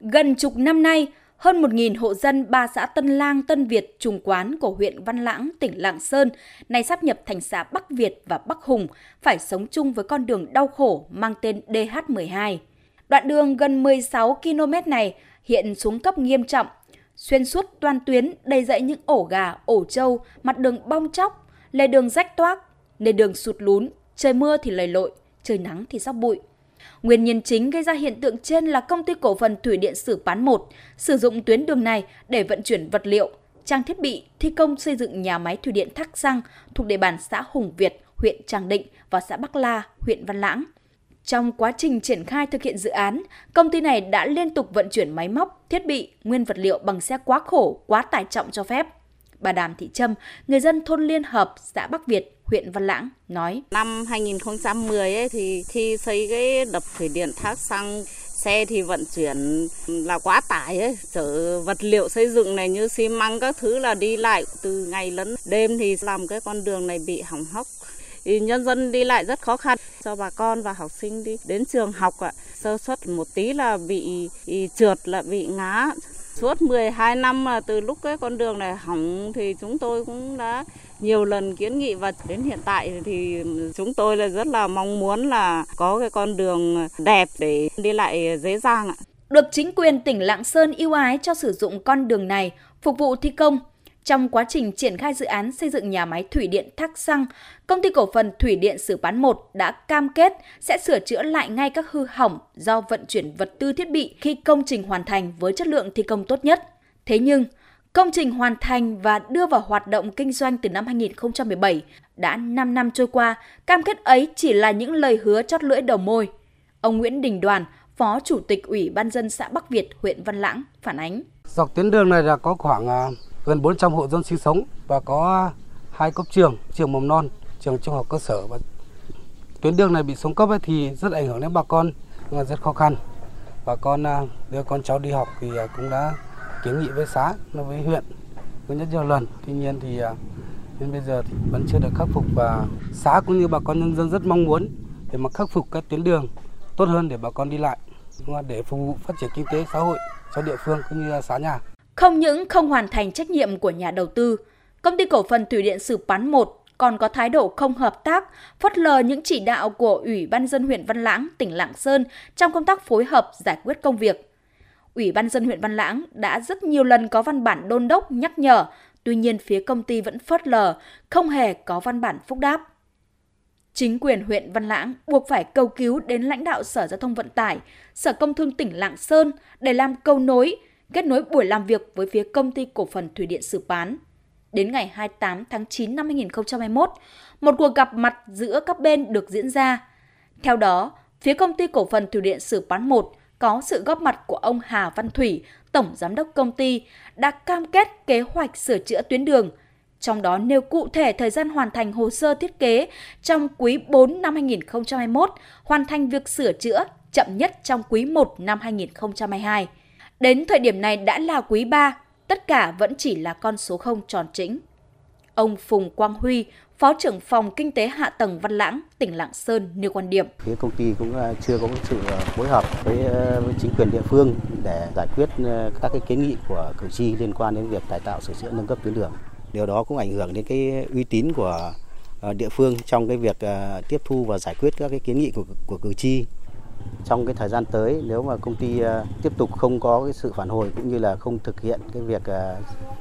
Gần chục năm nay, hơn 1.000 hộ dân ba xã Tân Lang, Tân Việt, Trùng Quán của huyện Văn Lãng, tỉnh Lạng Sơn, nay sắp nhập thành xã Bắc Việt và Bắc Hùng, phải sống chung với con đường đau khổ mang tên DH12. Đoạn đường gần 16 km này hiện xuống cấp nghiêm trọng, xuyên suốt toàn tuyến đầy dãy những ổ gà, ổ trâu, mặt đường bong chóc, lề đường rách toác, nền đường sụt lún, trời mưa thì lầy lội, trời nắng thì sóc bụi. Nguyên nhân chính gây ra hiện tượng trên là công ty cổ phần Thủy điện Sử Pán 1 sử dụng tuyến đường này để vận chuyển vật liệu, trang thiết bị thi công xây dựng nhà máy thủy điện Thác Giang thuộc địa bàn xã Hùng Việt, huyện Tràng Định và xã Bắc La, huyện Văn Lãng. Trong quá trình triển khai thực hiện dự án, công ty này đã liên tục vận chuyển máy móc, thiết bị, nguyên vật liệu bằng xe quá khổ, quá tải trọng cho phép. Bà Đàm Thị Trâm, người dân thôn Liên Hợp, xã Bắc Việt, huyện Văn Lãng nói. Năm 2010 ấy, thì khi xây cái đập thủy điện Thác Xăng xe thì vận chuyển là quá tải ấy, chở vật liệu xây dựng này như xi măng các thứ là đi lại từ ngày lẫn đêm thì làm cái con đường này bị hỏng hóc. Thì nhân dân đi lại rất khó khăn. Cho bà con và học sinh đi đến trường học ạ sơ suất một tí là bị trượt là bị ngã suốt 12 năm mà từ lúc cái con đường này hỏng thì chúng tôi cũng đã nhiều lần kiến nghị và đến hiện tại thì chúng tôi là rất là mong muốn là có cái con đường đẹp để đi lại dễ dàng ạ. Được chính quyền tỉnh Lạng Sơn ưu ái cho sử dụng con đường này, phục vụ thi công trong quá trình triển khai dự án xây dựng nhà máy thủy điện Thác Xăng, công ty cổ phần Thủy điện Sử Bán 1 đã cam kết sẽ sửa chữa lại ngay các hư hỏng do vận chuyển vật tư thiết bị khi công trình hoàn thành với chất lượng thi công tốt nhất. Thế nhưng, công trình hoàn thành và đưa vào hoạt động kinh doanh từ năm 2017 đã 5 năm trôi qua, cam kết ấy chỉ là những lời hứa chót lưỡi đầu môi. Ông Nguyễn Đình Đoàn, Phó Chủ tịch Ủy ban dân xã Bắc Việt, huyện Văn Lãng phản ánh. Dọc tuyến đường này là có khoảng à, gần 400 hộ dân sinh sống và có hai cấp trường, trường mầm non, trường trung học cơ sở và tuyến đường này bị xuống cấp ấy thì rất ảnh hưởng đến bà con và rất khó khăn. Bà con à, đưa con cháu đi học thì à, cũng đã kiến nghị với xã, với huyện cũng rất nhiều lần. Tuy nhiên thì à, đến bây giờ thì vẫn chưa được khắc phục và xã cũng như bà con nhân dân rất mong muốn để mà khắc phục các tuyến đường tốt hơn để bà con đi lại để phục vụ phát triển kinh tế xã hội cho địa phương cũng như xã nhà. Không những không hoàn thành trách nhiệm của nhà đầu tư, công ty cổ phần Thủy điện Sử Pán 1 còn có thái độ không hợp tác, phớt lờ những chỉ đạo của Ủy ban dân huyện Văn Lãng, tỉnh Lạng Sơn trong công tác phối hợp giải quyết công việc. Ủy ban dân huyện Văn Lãng đã rất nhiều lần có văn bản đôn đốc nhắc nhở, tuy nhiên phía công ty vẫn phớt lờ, không hề có văn bản phúc đáp. Chính quyền huyện Văn Lãng buộc phải cầu cứu đến lãnh đạo Sở Giao thông Vận tải, Sở Công Thương tỉnh Lạng Sơn để làm cầu nối, kết nối buổi làm việc với phía công ty cổ phần Thủy điện Sử Pán. Đến ngày 28 tháng 9 năm 2021, một cuộc gặp mặt giữa các bên được diễn ra. Theo đó, phía công ty cổ phần Thủy điện Sử Pán 1 có sự góp mặt của ông Hà Văn Thủy, Tổng Giám đốc công ty, đã cam kết kế hoạch sửa chữa tuyến đường, trong đó nêu cụ thể thời gian hoàn thành hồ sơ thiết kế trong quý 4 năm 2021, hoàn thành việc sửa chữa chậm nhất trong quý 1 năm 2022. Đến thời điểm này đã là quý 3, tất cả vẫn chỉ là con số không tròn trĩnh. Ông Phùng Quang Huy, Phó trưởng phòng Kinh tế Hạ tầng Văn Lãng, tỉnh Lạng Sơn nêu quan điểm. Phía công ty cũng à, chưa có sự à, phối hợp với, à, với chính quyền địa phương để giải quyết các cái kiến nghị của cử tri liên quan đến việc cải tạo sửa chữa nâng cấp tuyến đường. Điều đó cũng ảnh hưởng đến cái uy tín của địa phương trong cái việc tiếp thu và giải quyết các cái kiến nghị của, của cử tri trong cái thời gian tới nếu mà công ty ờ, tiếp tục không có cái sự phản hồi cũng như là không thực hiện cái việc ờ,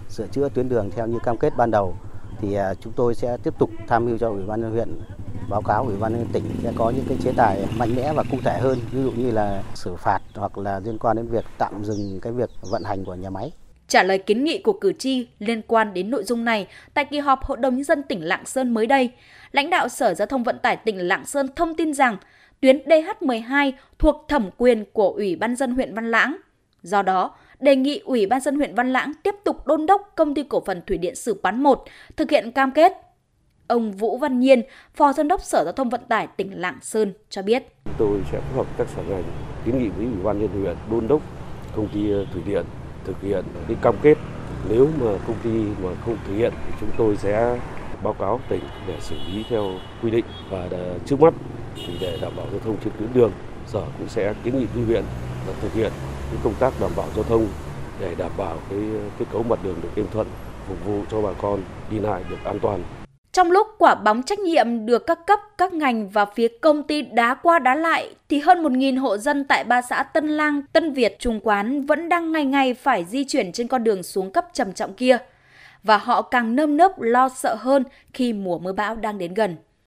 sửa chữa tuyến đường theo như cam kết ban đầu thì ờ, chúng tôi sẽ tiếp tục tham mưu cho ủy ban nhân huyện báo cáo ủy ban nhân tỉnh sẽ có những cái chế tài mạnh mẽ và cụ thể hơn ví dụ như là xử phạt hoặc là liên quan đến việc tạm dừng cái việc vận hành của nhà máy. Trả lời kiến nghị của cử tri liên quan đến nội dung này tại kỳ họp Hội đồng Nhân dân tỉnh Lạng Sơn mới đây, lãnh đạo Sở Giao thông Vận tải tỉnh Lạng Sơn thông tin rằng tuyến DH12 thuộc thẩm quyền của Ủy ban dân huyện Văn Lãng. Do đó, đề nghị Ủy ban dân huyện Văn Lãng tiếp tục đôn đốc công ty cổ phần Thủy điện Sử Pán 1 thực hiện cam kết. Ông Vũ Văn Nhiên, Phó Giám đốc Sở Giao thông Vận tải tỉnh Lạng Sơn cho biết. Tôi sẽ phối hợp các sở ngành kiến nghị với Ủy ban nhân huyện đôn đốc công ty ờ, Thủy điện thực hiện cái cam kết. Nếu mà công ty mà không thực hiện thì chúng tôi sẽ báo cáo tỉnh để xử lý theo quy định và ờ, trước mắt thì để đảm bảo giao thông trên tuyến đường sở cũng sẽ kiến nghị với huyện là thực hiện cái công tác đảm bảo giao thông để đảm bảo cái kết cấu mặt đường được êm thuận phục vụ cho bà con đi lại được an toàn. Trong lúc quả bóng trách nhiệm được các cấp, các ngành và phía công ty đá qua đá lại, thì hơn 1.000 hộ dân tại ba xã Tân Lang, Tân Việt, Trung Quán vẫn đang ngày ngày phải di chuyển trên con đường xuống cấp trầm trọng kia. Và họ càng nơm nớp lo sợ hơn khi mùa mưa bão đang đến gần.